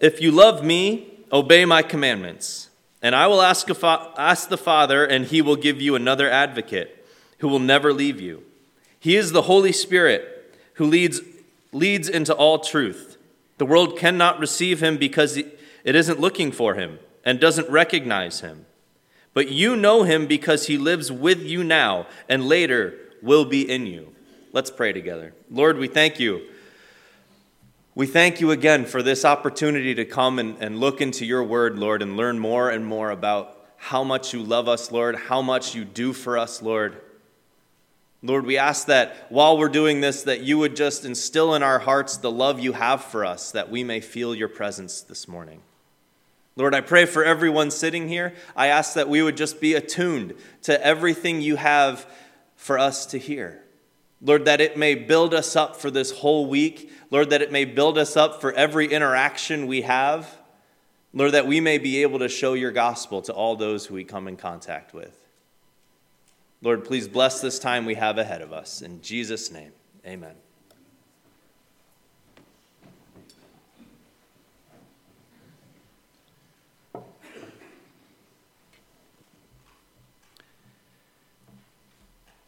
If you love me, obey my commandments. And I will ask, fa- ask the Father, and he will give you another advocate who will never leave you. He is the Holy Spirit who leads, leads into all truth. The world cannot receive him because it isn't looking for him and doesn't recognize him. But you know him because he lives with you now and later will be in you. Let's pray together. Lord, we thank you. We thank you again for this opportunity to come and, and look into your word, Lord, and learn more and more about how much you love us, Lord, how much you do for us, Lord. Lord, we ask that while we're doing this, that you would just instill in our hearts the love you have for us, that we may feel your presence this morning. Lord, I pray for everyone sitting here. I ask that we would just be attuned to everything you have for us to hear. Lord, that it may build us up for this whole week. Lord, that it may build us up for every interaction we have. Lord, that we may be able to show your gospel to all those who we come in contact with. Lord, please bless this time we have ahead of us. In Jesus' name, amen.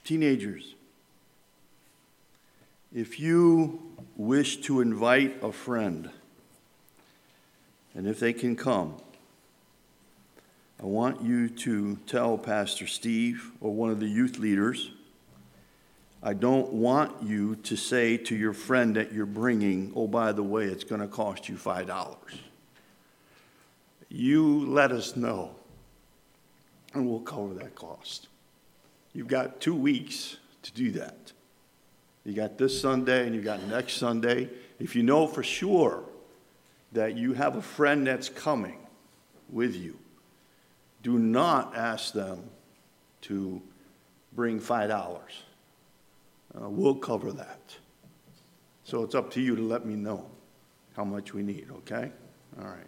Teenagers, if you wish to invite a friend, and if they can come, I want you to tell Pastor Steve or one of the youth leaders. I don't want you to say to your friend that you're bringing, oh, by the way, it's going to cost you $5. You let us know, and we'll cover that cost. You've got two weeks to do that. You got this Sunday and you got next Sunday. If you know for sure that you have a friend that's coming with you, do not ask them to bring $5. Uh, we'll cover that. So it's up to you to let me know how much we need, okay? All right.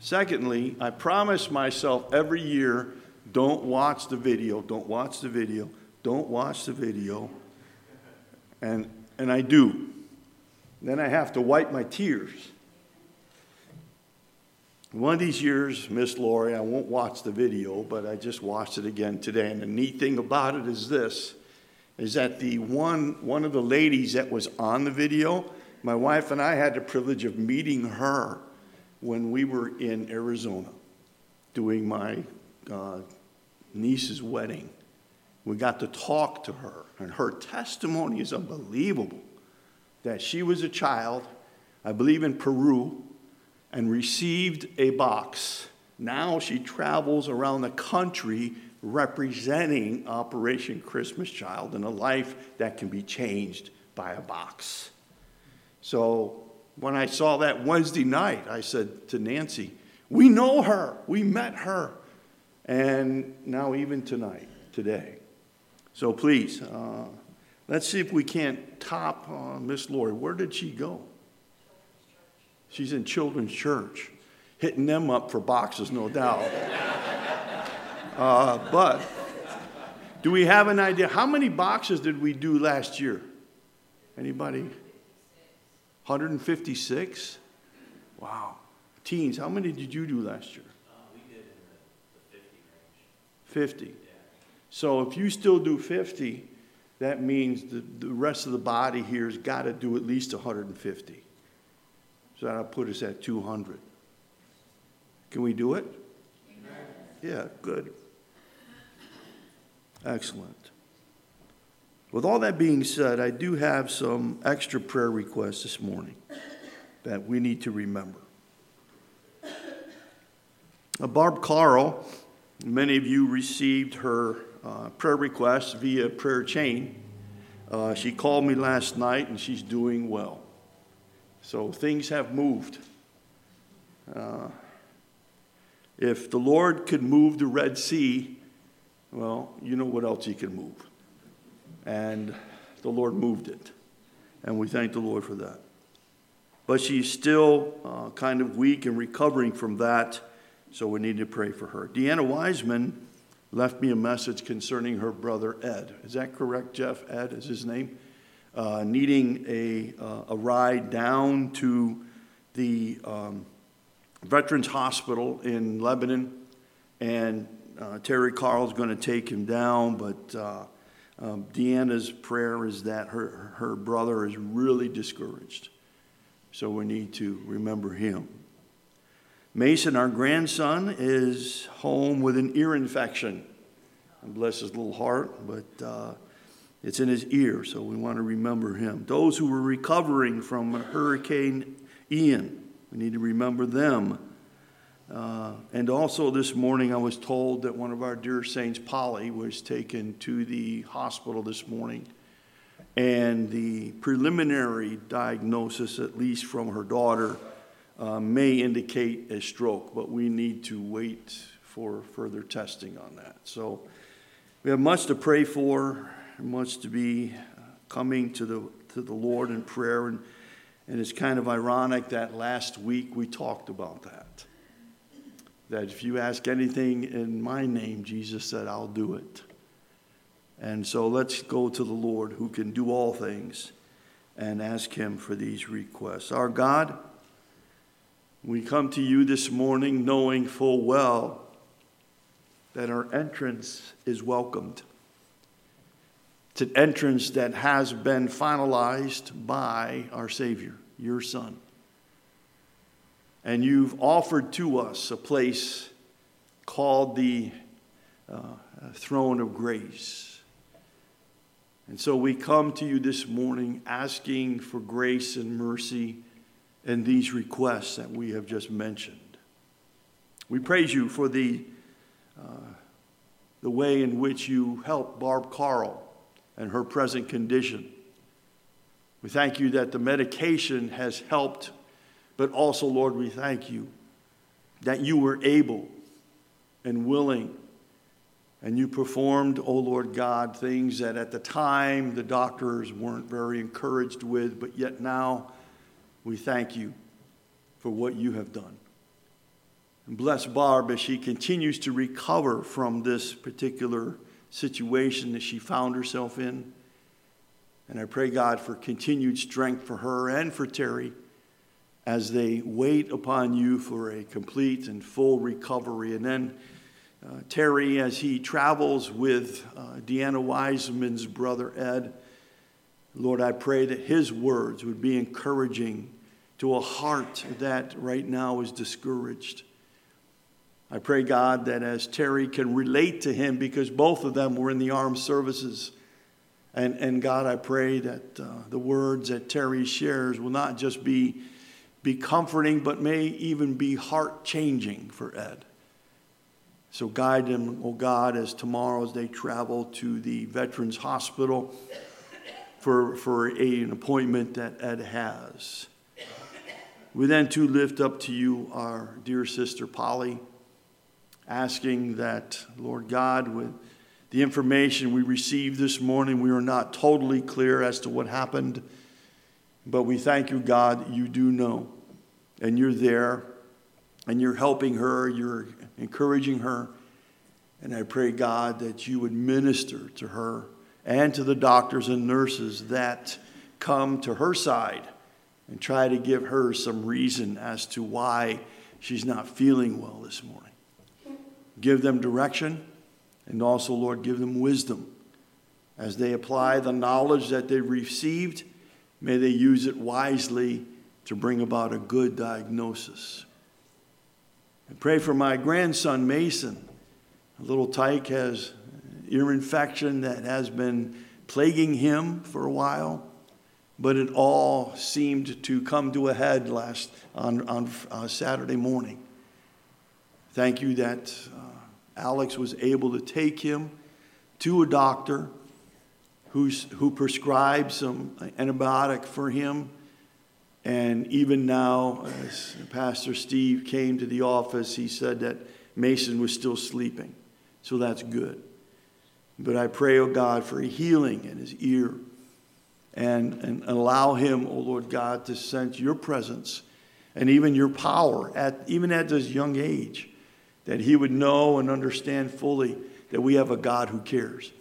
Secondly, I promise myself every year don't watch the video, don't watch the video, don't watch the video. And, and I do. Then I have to wipe my tears. One of these years, Miss Lori, I won't watch the video, but I just watched it again today. And the neat thing about it is this is that the one one of the ladies that was on the video, my wife and I had the privilege of meeting her when we were in Arizona doing my uh, niece's wedding. We got to talk to her, and her testimony is unbelievable. That she was a child, I believe in Peru, and received a box. Now she travels around the country representing Operation Christmas Child and a life that can be changed by a box. So when I saw that Wednesday night, I said to Nancy, We know her, we met her and now even tonight, today. So please, uh, let's see if we can't top uh, Miss Lori. Where did she go? She's in Children's Church, hitting them up for boxes, no doubt. uh, but do we have an idea? How many boxes did we do last year? Anybody? 156? Wow. Teens, how many did you do last year? 50. So if you still do 50, that means the, the rest of the body here has got to do at least 150. So that'll put us at 200. Can we do it? Amen. Yeah, good. Excellent. With all that being said, I do have some extra prayer requests this morning that we need to remember. Uh, Barb Carl Many of you received her uh, prayer requests via prayer chain. Uh, she called me last night and she's doing well. So things have moved. Uh, if the Lord could move the Red Sea, well, you know what else He can move. And the Lord moved it. And we thank the Lord for that. But she's still uh, kind of weak and recovering from that. So we need to pray for her. Deanna Wiseman left me a message concerning her brother Ed. Is that correct, Jeff? Ed is his name? Uh, needing a, uh, a ride down to the um, Veterans Hospital in Lebanon, and uh, Terry Carl's going to take him down, but uh, um, Deanna's prayer is that her, her brother is really discouraged. So we need to remember him. Mason, our grandson, is home with an ear infection. bless his little heart, but uh, it's in his ear, so we want to remember him. Those who were recovering from Hurricane Ian, we need to remember them. Uh, and also this morning, I was told that one of our dear saints, Polly, was taken to the hospital this morning. And the preliminary diagnosis, at least from her daughter, uh, may indicate a stroke, but we need to wait for further testing on that. So we have much to pray for, much to be coming to the, to the Lord in prayer. And, and it's kind of ironic that last week we talked about that that if you ask anything in my name, Jesus said, I'll do it. And so let's go to the Lord who can do all things and ask him for these requests. Our God, we come to you this morning knowing full well that our entrance is welcomed. It's an entrance that has been finalized by our Savior, your Son and you've offered to us a place called the uh, throne of grace. And so we come to you this morning asking for grace and mercy and these requests that we have just mentioned. We praise you for the, uh, the way in which you helped Barb Carl and her present condition. We thank you that the medication has helped but also, Lord, we thank you that you were able and willing and you performed, oh Lord God, things that at the time the doctors weren't very encouraged with, but yet now we thank you for what you have done. And bless Barb as she continues to recover from this particular situation that she found herself in. And I pray, God, for continued strength for her and for Terry as they wait upon you for a complete and full recovery. And then uh, Terry, as he travels with uh, Deanna Wiseman's brother Ed, Lord, I pray that his words would be encouraging to a heart that right now is discouraged. I pray, God, that as Terry can relate to him, because both of them were in the armed services. And, and God, I pray that uh, the words that Terry shares will not just be be comforting, but may even be heart changing for Ed. So guide them, oh God, as tomorrow as they travel to the Veterans Hospital for, for a, an appointment that Ed has. We then too lift up to you our dear sister Polly, asking that, Lord God, with the information we received this morning, we are not totally clear as to what happened. But we thank you, God, you do know. And you're there, and you're helping her, you're encouraging her. And I pray, God, that you would minister to her and to the doctors and nurses that come to her side and try to give her some reason as to why she's not feeling well this morning. Give them direction, and also, Lord, give them wisdom as they apply the knowledge that they've received May they use it wisely to bring about a good diagnosis. And pray for my grandson, Mason. A little tyke has ear infection that has been plaguing him for a while, but it all seemed to come to a head last on, on uh, Saturday morning. Thank you that uh, Alex was able to take him to a doctor who's, who prescribed some antibiotic for him. And even now, as Pastor Steve came to the office, he said that Mason was still sleeping. So that's good. But I pray, oh God, for a healing in his ear and, and allow him, oh Lord God, to sense your presence and even your power, at, even at this young age, that he would know and understand fully that we have a God who cares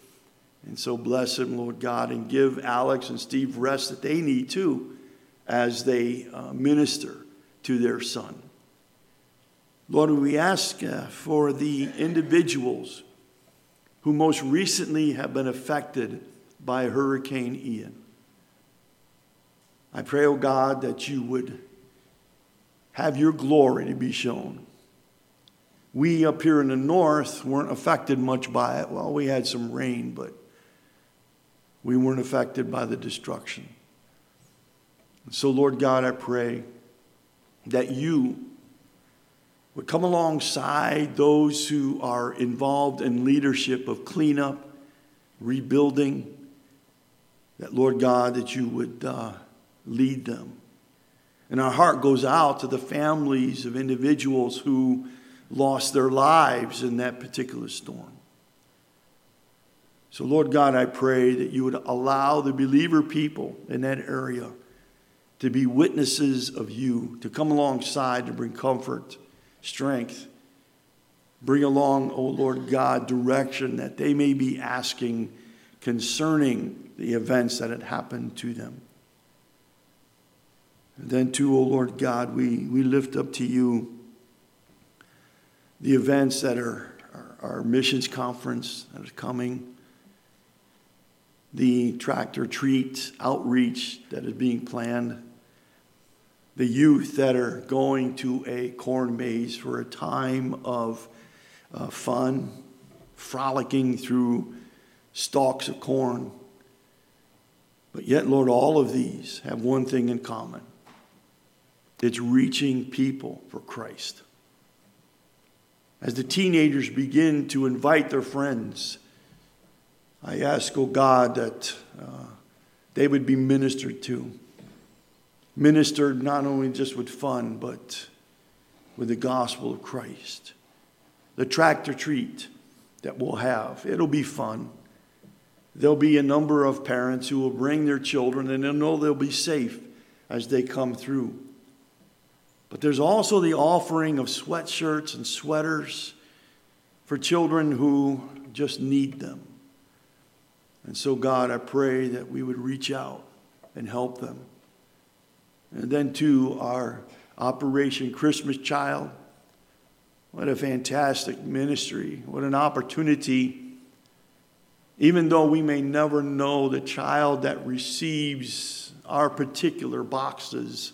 and so bless him, Lord God, and give Alex and Steve rest that they need too as they uh, minister to their son. Lord, we ask uh, for the individuals who most recently have been affected by Hurricane Ian. I pray, O oh God, that you would have your glory to be shown. We up here in the north weren't affected much by it. Well, we had some rain, but we weren't affected by the destruction. So, Lord God, I pray that you would come alongside those who are involved in leadership of cleanup, rebuilding, that, Lord God, that you would uh, lead them. And our heart goes out to the families of individuals who lost their lives in that particular storm. So, Lord God, I pray that you would allow the believer people in that area to be witnesses of you, to come alongside to bring comfort, strength, bring along, oh Lord God, direction that they may be asking concerning the events that had happened to them. And then, too, oh Lord God, we, we lift up to you the events that are our missions conference that is coming, the tractor treat outreach that is being planned, the youth that are going to a corn maze for a time of uh, fun, frolicking through stalks of corn. But yet, Lord, all of these have one thing in common it's reaching people for Christ as the teenagers begin to invite their friends, I ask, oh God, that uh, they would be ministered to. Ministered not only just with fun, but with the gospel of Christ. The tractor treat that we'll have, it'll be fun. There'll be a number of parents who will bring their children and they'll know they'll be safe as they come through. But there's also the offering of sweatshirts and sweaters for children who just need them. And so, God, I pray that we would reach out and help them. And then, to our Operation Christmas Child. What a fantastic ministry. What an opportunity. Even though we may never know the child that receives our particular boxes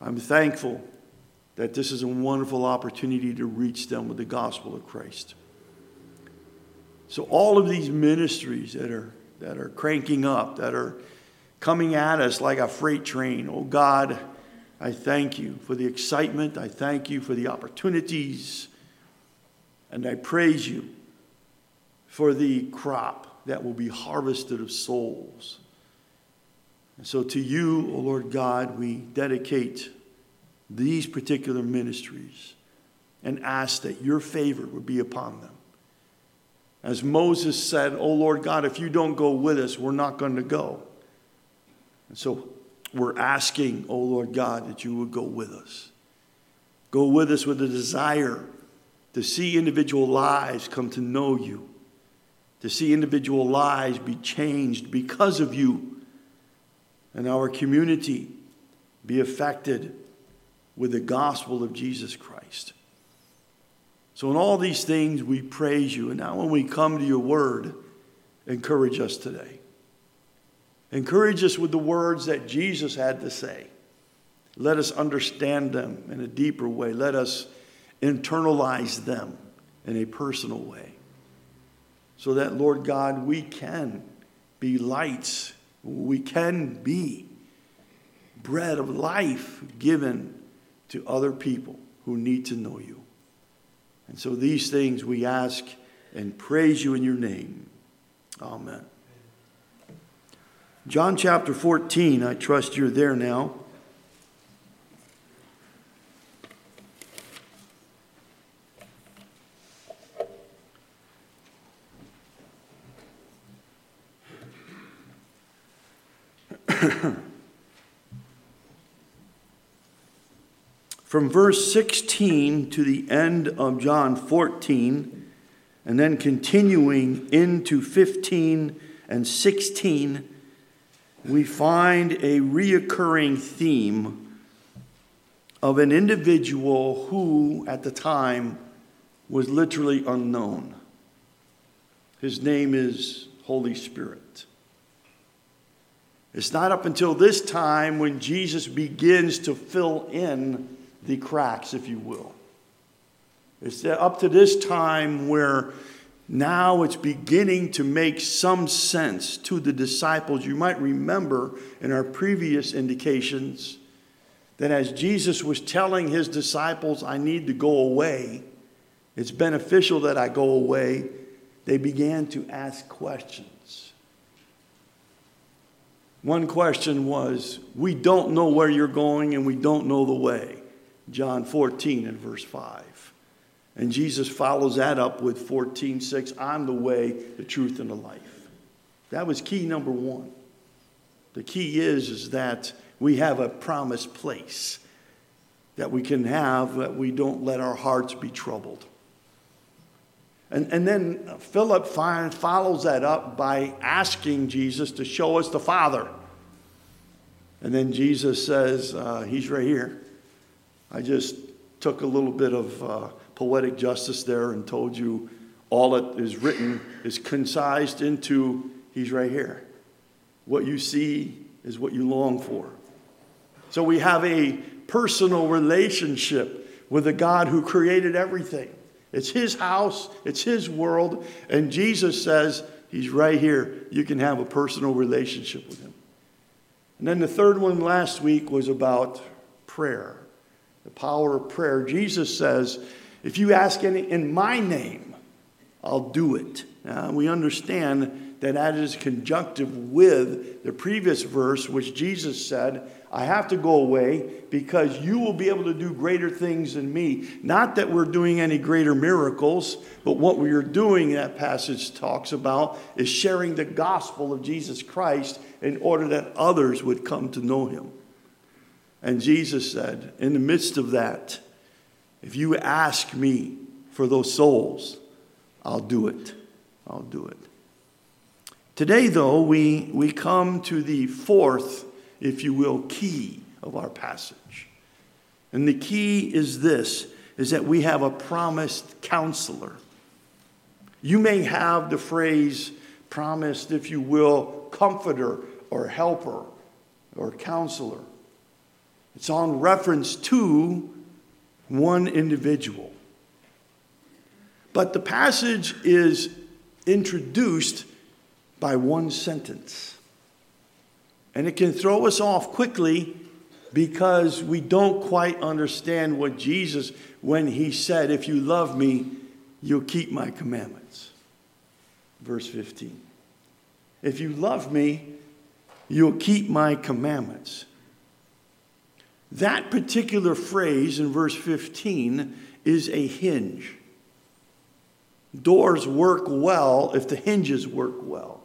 I'm thankful that this is a wonderful opportunity to reach them with the gospel of Christ. So, all of these ministries that are, that are cranking up, that are coming at us like a freight train, oh God, I thank you for the excitement. I thank you for the opportunities. And I praise you for the crop that will be harvested of souls. And so to you, O Lord God, we dedicate these particular ministries and ask that your favor would be upon them. As Moses said, Oh Lord God, if you don't go with us, we're not going to go. And so we're asking, Oh Lord God, that you would go with us. Go with us with a desire to see individual lives come to know you, to see individual lives be changed because of you, and our community be affected with the gospel of Jesus Christ. So, in all these things, we praise you. And now, when we come to your word, encourage us today. Encourage us with the words that Jesus had to say. Let us understand them in a deeper way. Let us internalize them in a personal way. So that, Lord God, we can be lights. We can be bread of life given to other people who need to know you. And so these things we ask and praise you in your name. Amen. John chapter 14, I trust you're there now. From verse 16 to the end of John 14, and then continuing into 15 and 16, we find a reoccurring theme of an individual who, at the time, was literally unknown. His name is Holy Spirit. It's not up until this time when Jesus begins to fill in the cracks, if you will. It's up to this time where now it's beginning to make some sense to the disciples. You might remember in our previous indications that as Jesus was telling his disciples, I need to go away, it's beneficial that I go away, they began to ask questions. One question was, We don't know where you're going and we don't know the way. John 14 and verse 5. And Jesus follows that up with 14, 6, I'm the way, the truth, and the life. That was key number one. The key is, is that we have a promised place that we can have, that we don't let our hearts be troubled. And, and then Philip follows that up by asking Jesus to show us the Father. And then Jesus says, uh, He's right here. I just took a little bit of uh, poetic justice there and told you all that is written is concised into He's right here. What you see is what you long for. So we have a personal relationship with the God who created everything. It's His house, it's His world, and Jesus says, He's right here. You can have a personal relationship with Him. And then the third one last week was about prayer, the power of prayer. Jesus says, If you ask any in my name, I'll do it. We understand that that is conjunctive with the previous verse, which Jesus said, I have to go away because you will be able to do greater things than me. Not that we're doing any greater miracles, but what we are doing, that passage talks about, is sharing the gospel of Jesus Christ in order that others would come to know him. And Jesus said, in the midst of that, if you ask me for those souls, I'll do it. I'll do it. Today, though, we, we come to the fourth if you will, key of our passage. And the key is this is that we have a promised counselor. You may have the phrase promised, if you will, comforter or helper or counselor. It's on reference to one individual. But the passage is introduced by one sentence. And it can throw us off quickly because we don't quite understand what Jesus, when he said, If you love me, you'll keep my commandments. Verse 15. If you love me, you'll keep my commandments. That particular phrase in verse 15 is a hinge. Doors work well if the hinges work well.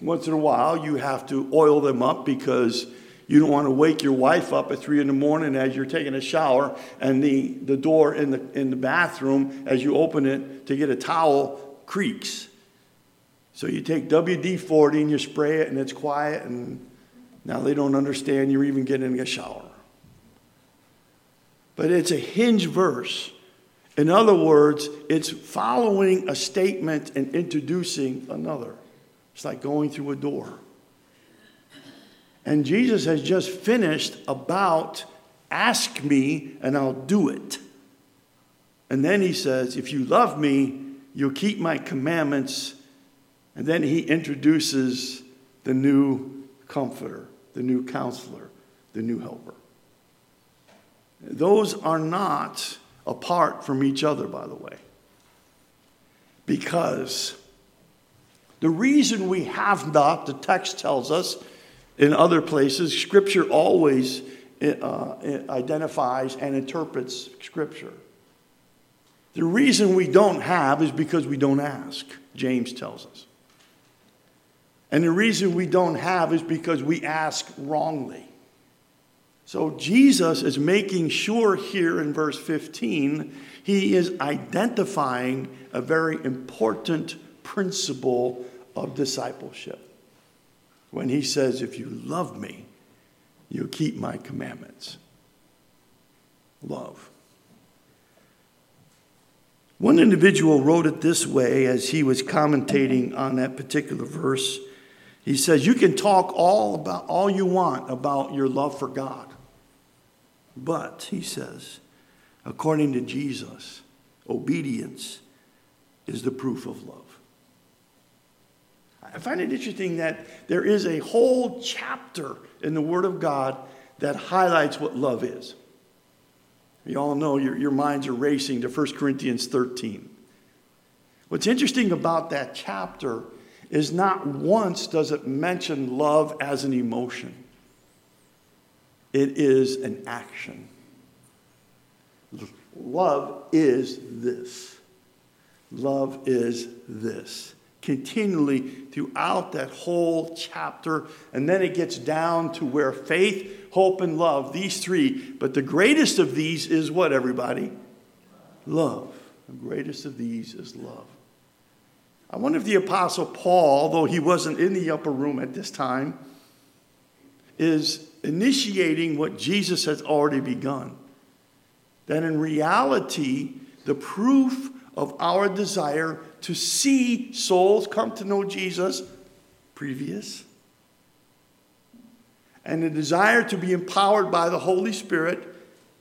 Once in a while, you have to oil them up because you don't want to wake your wife up at three in the morning as you're taking a shower and the, the door in the, in the bathroom, as you open it to get a towel, creaks. So you take WD 40 and you spray it, and it's quiet, and now they don't understand you're even getting a shower. But it's a hinge verse. In other words, it's following a statement and introducing another. It's like going through a door. And Jesus has just finished about ask me and I'll do it. And then he says, if you love me, you'll keep my commandments. And then he introduces the new comforter, the new counselor, the new helper. Those are not apart from each other, by the way, because the reason we have not, the text tells us in other places, Scripture always uh, identifies and interprets Scripture. The reason we don't have is because we don't ask, James tells us. And the reason we don't have is because we ask wrongly. So Jesus is making sure here in verse 15, he is identifying a very important principle of discipleship. When he says, If you love me, you'll keep my commandments. love. One individual wrote it this way as he was commentating on that particular verse. He says, You can talk all about all you want about your love for God. But, he says, according to Jesus, obedience is the proof of love. I find it interesting that there is a whole chapter in the Word of God that highlights what love is. You all know your, your minds are racing to 1 Corinthians 13. What's interesting about that chapter is not once does it mention love as an emotion, it is an action. Love is this. Love is this. Continually throughout that whole chapter. And then it gets down to where faith, hope, and love, these three. But the greatest of these is what, everybody? Love. The greatest of these is love. I wonder if the Apostle Paul, though he wasn't in the upper room at this time, is initiating what Jesus has already begun. That in reality, the proof of our desire to see souls come to know Jesus, previous, and the desire to be empowered by the Holy Spirit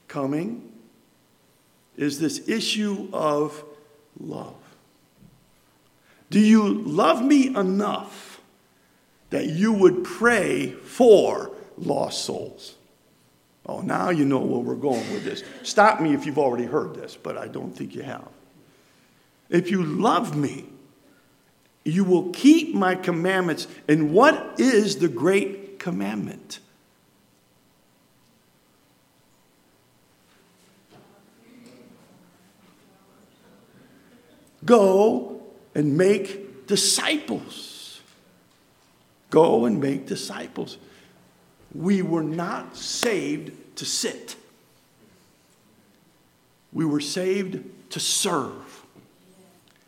coming is this issue of love. Do you love me enough that you would pray for lost souls? Oh, now you know where we're going with this. Stop me if you've already heard this, but I don't think you have. If you love me, you will keep my commandments. And what is the great commandment? Go and make disciples. Go and make disciples. We were not saved to sit, we were saved to serve.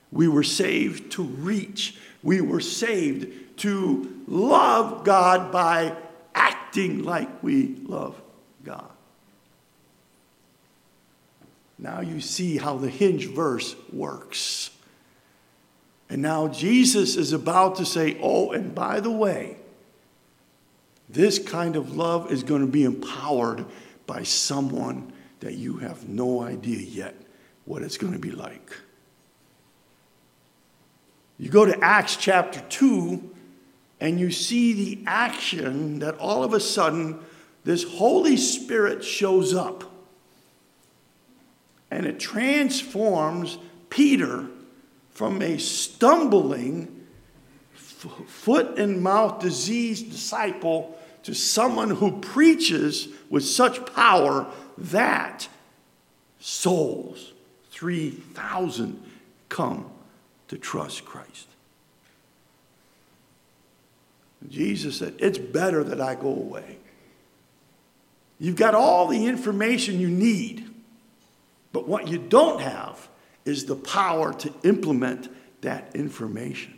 We were saved to reach. We were saved to love God by acting like we love God. Now you see how the hinge verse works. And now Jesus is about to say, Oh, and by the way, this kind of love is going to be empowered by someone that you have no idea yet what it's going to be like. You go to Acts chapter 2, and you see the action that all of a sudden this Holy Spirit shows up. And it transforms Peter from a stumbling, foot and mouth diseased disciple to someone who preaches with such power that souls, 3,000, come to trust Christ. Jesus said, It's better that I go away. You've got all the information you need, but what you don't have is the power to implement that information.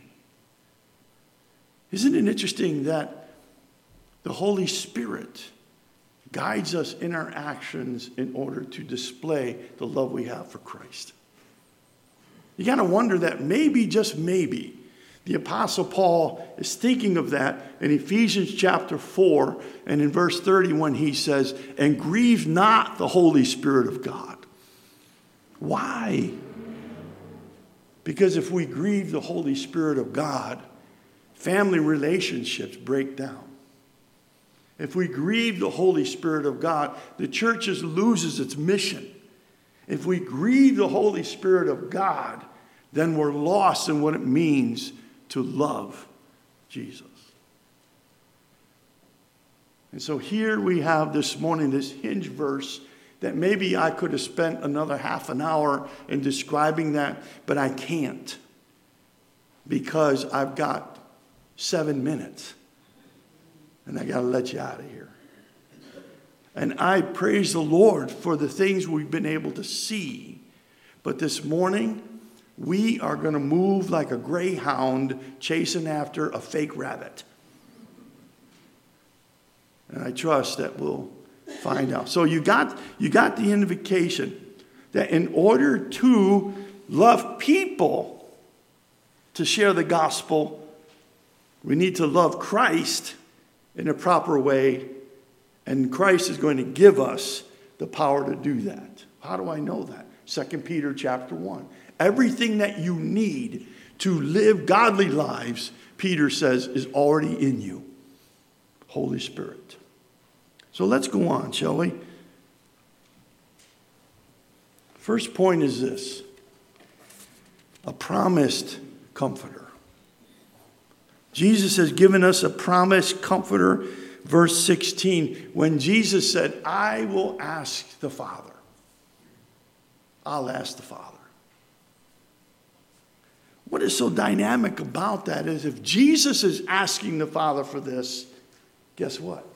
Isn't it interesting that the Holy Spirit guides us in our actions in order to display the love we have for Christ? You got to wonder that maybe, just maybe, the Apostle Paul is thinking of that in Ephesians chapter 4 and in verse 31 he says, And grieve not the Holy Spirit of God. Why? Because if we grieve the Holy Spirit of God, family relationships break down. If we grieve the Holy Spirit of God, the church loses its mission. If we grieve the Holy Spirit of God, then we're lost in what it means to love Jesus. And so here we have this morning this hinge verse that maybe I could have spent another half an hour in describing that, but I can't because I've got seven minutes and I got to let you out of here. And I praise the Lord for the things we've been able to see. But this morning, we are going to move like a greyhound chasing after a fake rabbit. And I trust that we'll Find out. So you got you got the invitation that in order to love people to share the gospel, we need to love Christ in a proper way, and Christ is going to give us the power to do that. How do I know that? 2 Peter chapter 1. Everything that you need to live godly lives, Peter says, is already in you. Holy Spirit. So let's go on, shall we? First point is this a promised comforter. Jesus has given us a promised comforter. Verse 16, when Jesus said, I will ask the Father. I'll ask the Father. What is so dynamic about that is if Jesus is asking the Father for this, guess what?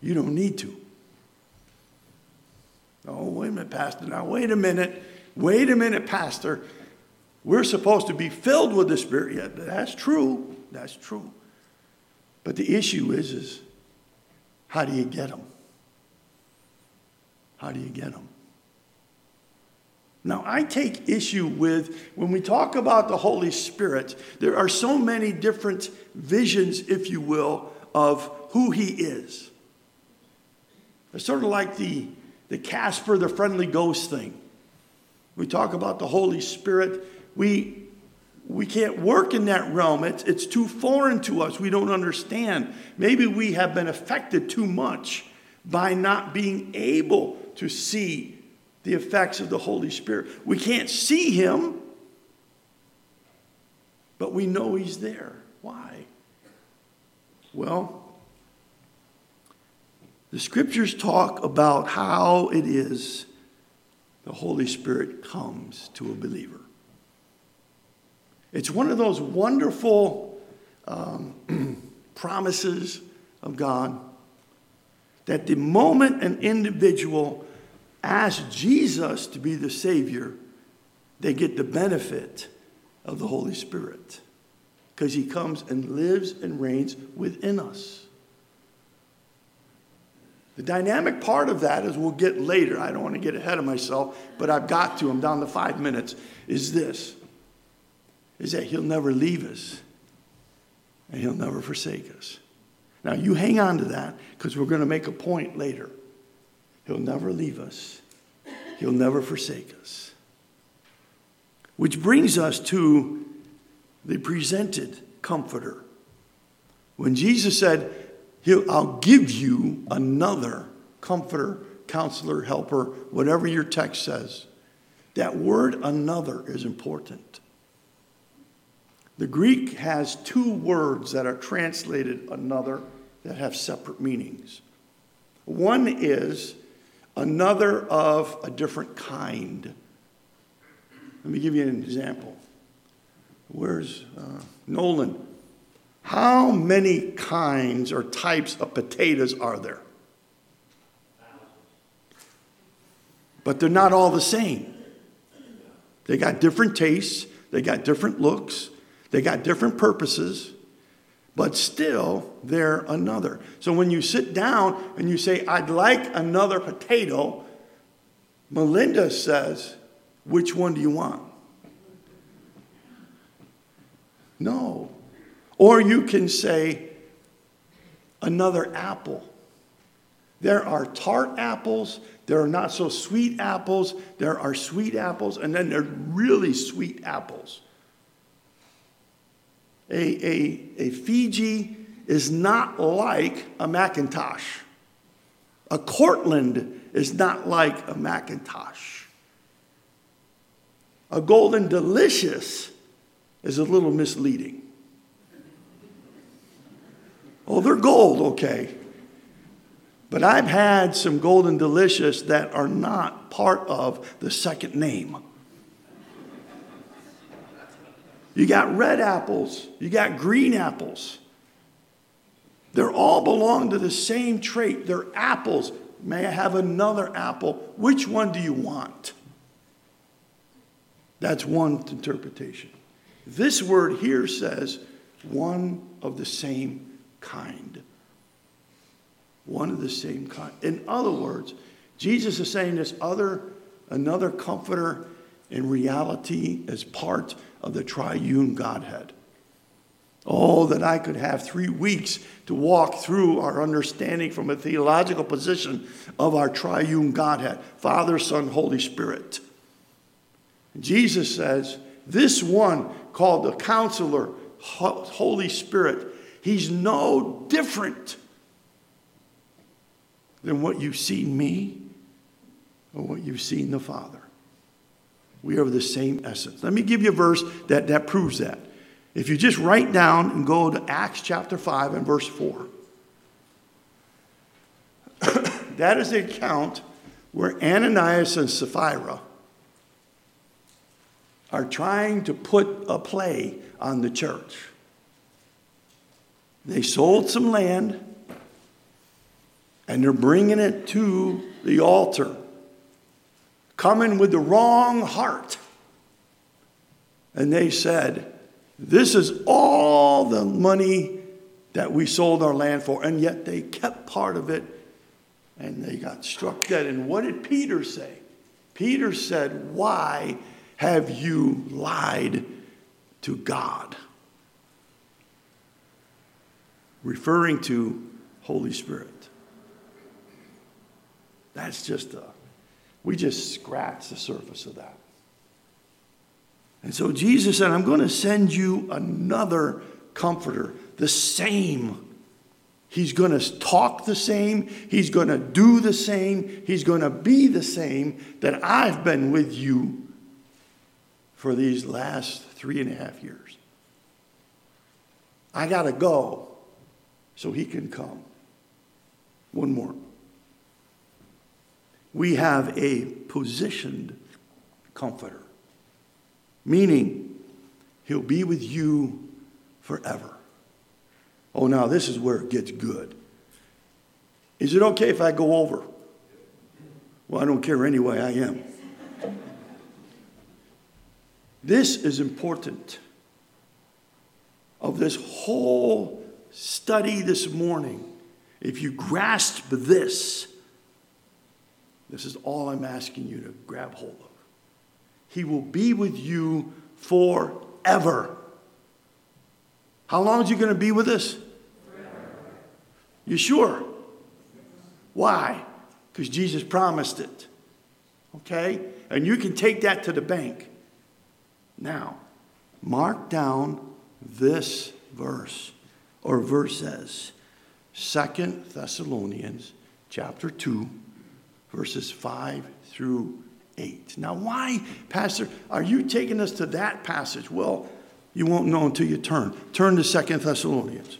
You don't need to. Oh, wait a minute, Pastor. Now, wait a minute. Wait a minute, Pastor. We're supposed to be filled with the Spirit. Yeah, that's true. That's true. But the issue is, is how do you get them? How do you get them? Now, I take issue with when we talk about the Holy Spirit, there are so many different visions, if you will, of who He is. It's sort of like the the Casper, the friendly ghost thing. We talk about the Holy Spirit. We, we can't work in that realm. It's, it's too foreign to us. We don't understand. Maybe we have been affected too much by not being able to see the effects of the Holy Spirit. We can't see Him, but we know He's there. Why? Well, the scriptures talk about how it is the Holy Spirit comes to a believer. It's one of those wonderful um, promises of God that the moment an individual asks Jesus to be the Savior, they get the benefit of the Holy Spirit because He comes and lives and reigns within us. The dynamic part of that, as we'll get later, I don't want to get ahead of myself, but I've got to, I'm down to five minutes, is this is that he'll never leave us and he'll never forsake us. Now, you hang on to that because we're going to make a point later. He'll never leave us, he'll never forsake us. Which brings us to the presented comforter. When Jesus said, He'll, I'll give you another comforter, counselor, helper, whatever your text says. That word another is important. The Greek has two words that are translated another that have separate meanings. One is another of a different kind. Let me give you an example. Where's uh, Nolan? How many kinds or types of potatoes are there? But they're not all the same. They got different tastes, they got different looks, they got different purposes, but still they're another. So when you sit down and you say, I'd like another potato, Melinda says, Which one do you want? No. Or you can say, another apple. There are tart apples, there are not so sweet apples, there are sweet apples, and then there are really sweet apples. A, a, a Fuji is not like a McIntosh. A Cortland is not like a McIntosh. A Golden Delicious is a little misleading. Oh, they're gold, okay. But I've had some golden delicious that are not part of the second name. You got red apples, you got green apples. They all belong to the same trait. They're apples. May I have another apple? Which one do you want? That's one interpretation. This word here says one of the same kind. one of the same kind. In other words, Jesus is saying this other, another comforter in reality is part of the triune Godhead. Oh, that I could have three weeks to walk through our understanding from a theological position of our triune Godhead Father, Son, Holy Spirit. Jesus says, This one called the Counselor, Holy Spirit, he's no different than what you've seen me or what you've seen the Father. We are the same essence. Let me give you a verse that, that proves that. If you just write down and go to Acts chapter 5 and verse 4, that is the account where Ananias and Sapphira are trying to put a play on the church. They sold some land and they're bringing it to the altar, coming with the wrong heart. And they said, This is all the money that we sold our land for. And yet they kept part of it and they got struck dead. And what did Peter say? Peter said, Why have you lied to God? Referring to Holy Spirit. That's just a, we just scratch the surface of that. And so Jesus said, I'm going to send you another comforter, the same. He's going to talk the same. He's going to do the same. He's going to be the same that I've been with you for these last three and a half years. I got to go so he can come. One more we have a positioned comforter, meaning he'll be with you forever. Oh, now this is where it gets good. Is it okay if I go over? Well, I don't care anyway, I am. This is important. Of this whole study this morning, if you grasp this, this is all I'm asking you to grab hold of. He will be with you forever. How long is he going to be with us? Forever. You sure? Why? Because Jesus promised it. Okay? And you can take that to the bank. Now, mark down this verse or verses. Second Thessalonians chapter 2 verses 5 through 8. Now, why, Pastor, are you taking us to that passage? Well, you won't know until you turn. Turn to Second Thessalonians.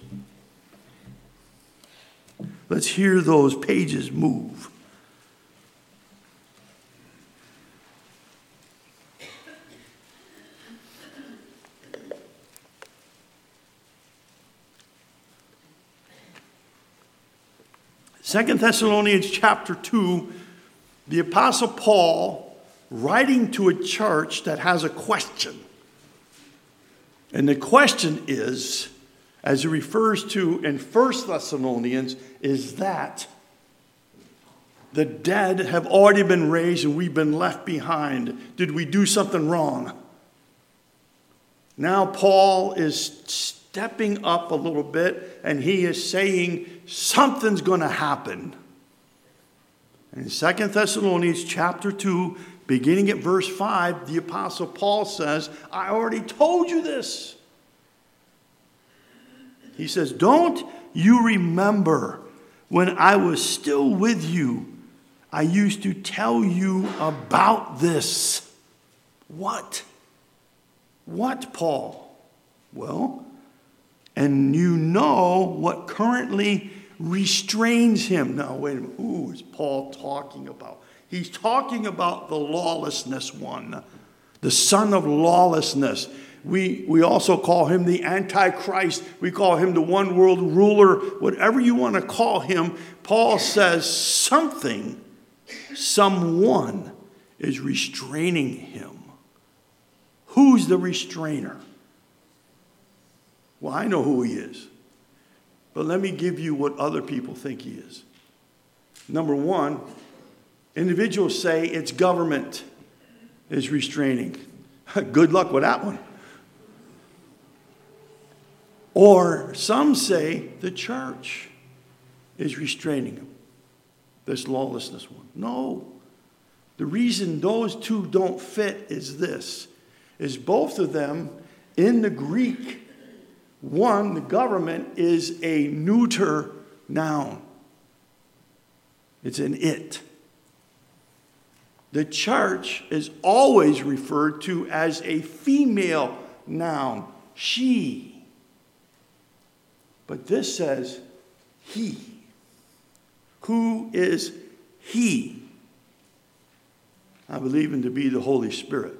Let's hear those pages move. Second Thessalonians chapter 2 the Apostle Paul writing to a church that has a question. And the question is, as he refers to in First Thessalonians, is that the dead have already been raised and we've been left behind. Did we do something wrong? Now, Paul is stepping up a little bit and he is saying something's going to happen. In 2 Thessalonians chapter 2, beginning at verse 5, the Apostle Paul says, I already told you this. He says, Don't you remember when I was still with you? I used to tell you about this. What? What, Paul? Well, and you know what currently restrains him. Now, wait a minute. Who is Paul talking about? He's talking about the lawlessness one, the son of lawlessness. We, we also call him the Antichrist. We call him the one world ruler. Whatever you want to call him, Paul says something, someone is restraining him. Who's the restrainer? Well, I know who he is. But let me give you what other people think he is. Number one, individuals say it's government is restraining. Good luck with that one. Or some say the church is restraining them, this lawlessness one. No. The reason those two don't fit is this is both of them in the Greek, one, the government is a neuter noun. It's an it. The church is always referred to as a female noun, she. But this says he. Who is he? I believe him to be the Holy Spirit.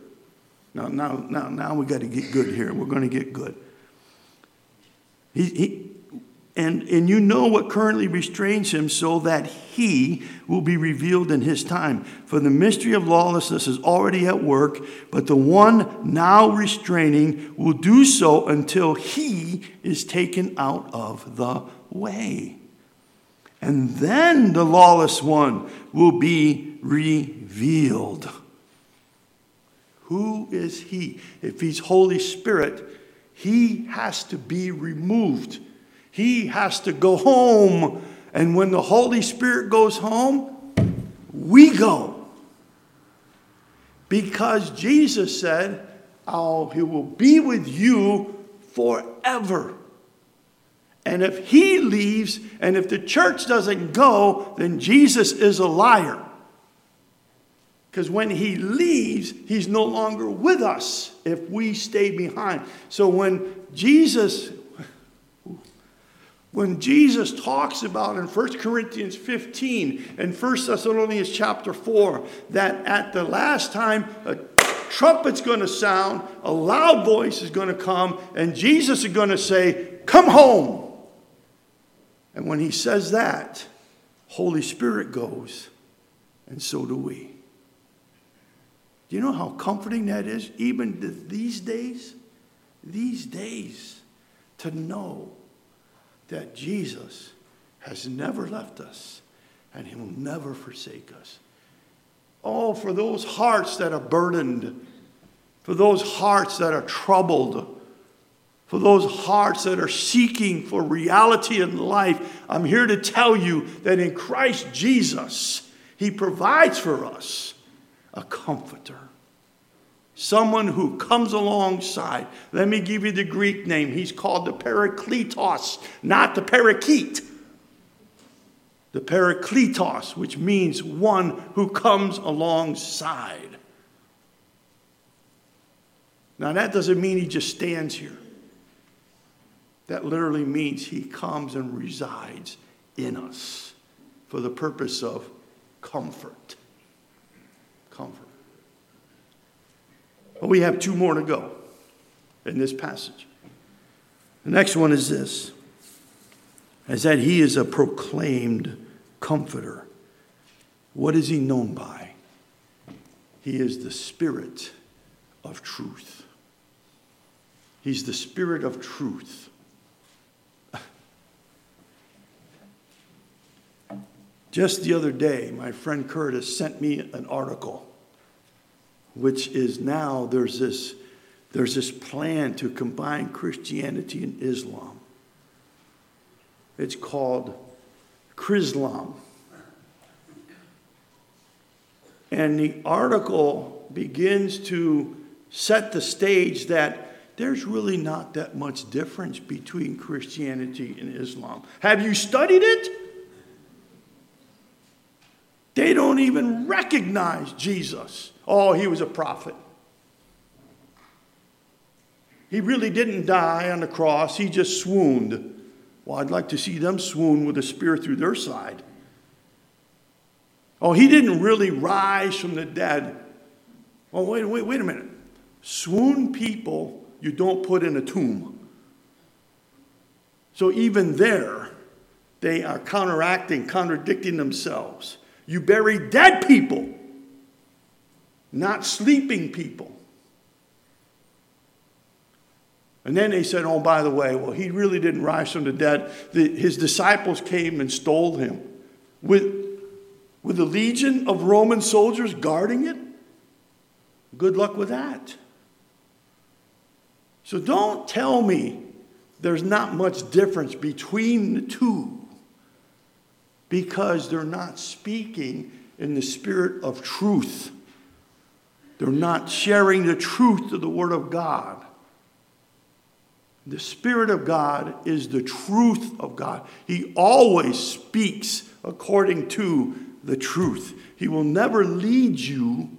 Now, now, now, now we got to get good here. We're going to get good. He, he, and, and you know what currently restrains him so that he will be revealed in his time. For the mystery of lawlessness is already at work, but the one now restraining will do so until he is taken out of the way. And then the lawless one will be revealed. Who is he? If he's Holy Spirit, he has to be removed. He has to go home. And when the Holy Spirit goes home, we go. Because Jesus said, Oh, he will be with you forever. And if he leaves and if the church doesn't go, then Jesus is a liar. Because when he leaves, he's no longer with us if we stay behind. So when Jesus when Jesus talks about in 1 Corinthians 15 and 1 Thessalonians chapter 4 that at the last time a trumpet's going to sound, a loud voice is going to come, and Jesus is going to say, Come home. And when he says that, Holy Spirit goes, and so do we. Do you know how comforting that is, even these days? These days, to know that Jesus has never left us and he will never forsake us. Oh, for those hearts that are burdened, for those hearts that are troubled, for those hearts that are seeking for reality in life, I'm here to tell you that in Christ Jesus, He provides for us a comforter. Someone who comes alongside. Let me give you the Greek name. He's called the Parakletos, not the Parakeet. The Parakletos, which means one who comes alongside. Now, that doesn't mean he just stands here. That literally means he comes and resides in us for the purpose of comfort. Comfort. But we have two more to go in this passage. The next one is this is that he is a proclaimed comforter. What is he known by? He is the spirit of truth. He's the spirit of truth. Just the other day, my friend Curtis sent me an article which is now there's this, there's this plan to combine Christianity and Islam. It's called Chrislam. And the article begins to set the stage that there's really not that much difference between Christianity and Islam. Have you studied it? They don't even recognize Jesus. Oh, he was a prophet. He really didn't die on the cross, he just swooned. Well, I'd like to see them swoon with a spear through their side. Oh, he didn't really rise from the dead. Oh, wait, wait, wait a minute. Swoon people you don't put in a tomb. So even there, they are counteracting, contradicting themselves. You bury dead people not sleeping people. And then they said, oh, by the way, well, he really didn't rise from the dead. The, his disciples came and stole him with, with a legion of Roman soldiers guarding it? Good luck with that. So don't tell me there's not much difference between the two because they're not speaking in the spirit of truth. They're not sharing the truth of the Word of God. The Spirit of God is the truth of God. He always speaks according to the truth. He will never lead you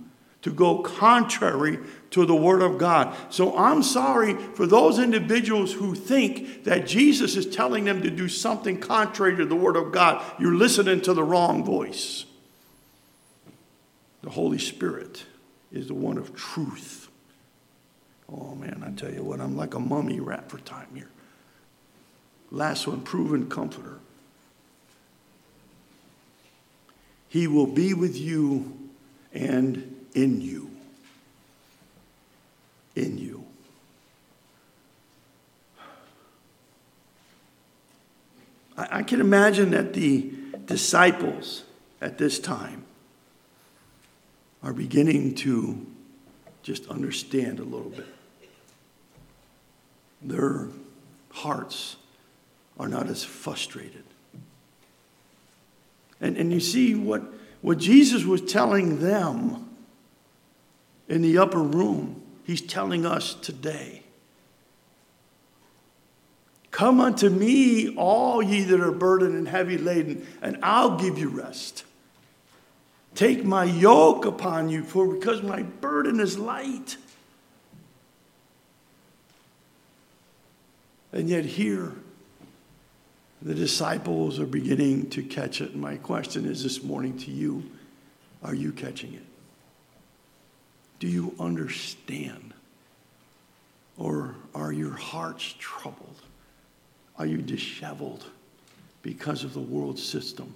to go contrary to the Word of God. So I'm sorry for those individuals who think that Jesus is telling them to do something contrary to the Word of God. You're listening to the wrong voice. The Holy Spirit is the one of truth. Oh man, I tell you what, I'm like a mummy wrapped for time here. Last one, proven comforter. He will be with you and in you. In you. I, I can imagine that the disciples at this time are beginning to just understand a little bit. Their hearts are not as frustrated. And, and you see what, what Jesus was telling them in the upper room, he's telling us today. Come unto me, all ye that are burdened and heavy laden, and I'll give you rest. Take my yoke upon you, for because my burden is light. And yet, here, the disciples are beginning to catch it. My question is this morning to you are you catching it? Do you understand? Or are your hearts troubled? Are you disheveled because of the world system?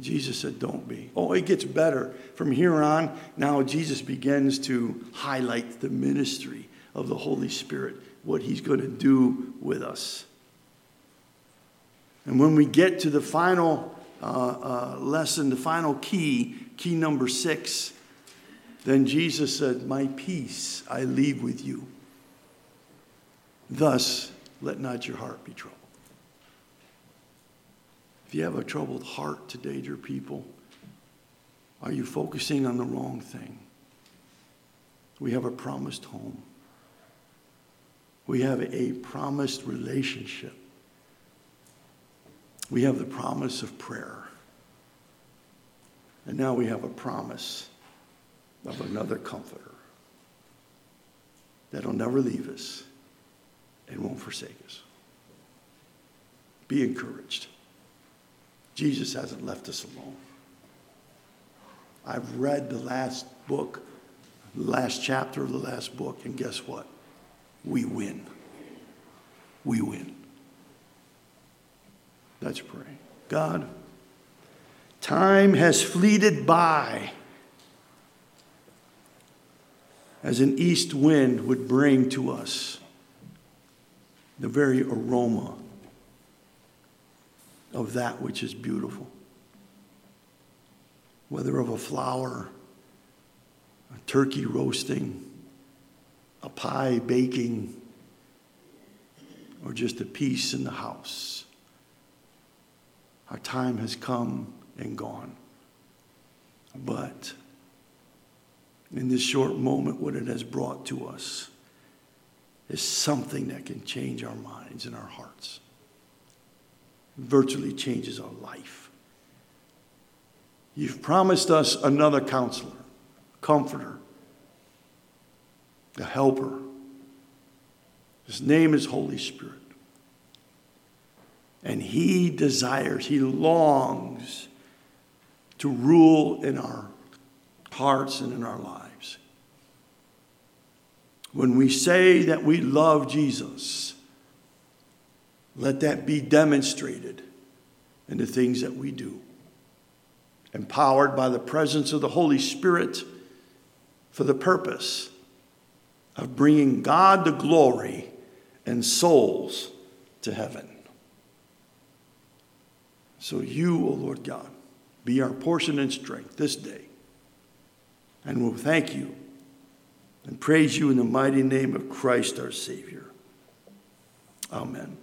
Jesus said, Don't be. Oh, it gets better. From here on, now Jesus begins to highlight the ministry of the Holy Spirit, what he's going to do with us. And when we get to the final uh, uh, lesson, the final key, key number six, then Jesus said, My peace I leave with you. Thus, let not your heart be troubled. If you have a troubled heart today, dear people, are you focusing on the wrong thing? We have a promised home. We have a promised relationship. We have the promise of prayer. And now we have a promise of another comforter that'll never leave us and won't forsake us. Be encouraged. Jesus hasn't left us alone. I've read the last book, the last chapter of the last book, and guess what? We win. We win. Let's pray. God, time has fleeted by as an east wind would bring to us the very aroma of that which is beautiful. Whether of a flower, a turkey roasting, a pie baking, or just a peace in the house. Our time has come and gone. But in this short moment, what it has brought to us is something that can change our minds and our hearts. It virtually changes our life. You've promised us another counselor, comforter, a helper. His name is Holy Spirit. And he desires, he longs to rule in our hearts and in our lives. When we say that we love Jesus, let that be demonstrated in the things that we do. Empowered by the presence of the Holy Spirit for the purpose of bringing God the glory and souls to heaven. So, you, O oh Lord God, be our portion and strength this day. And we'll thank you and praise you in the mighty name of Christ our Savior. Amen.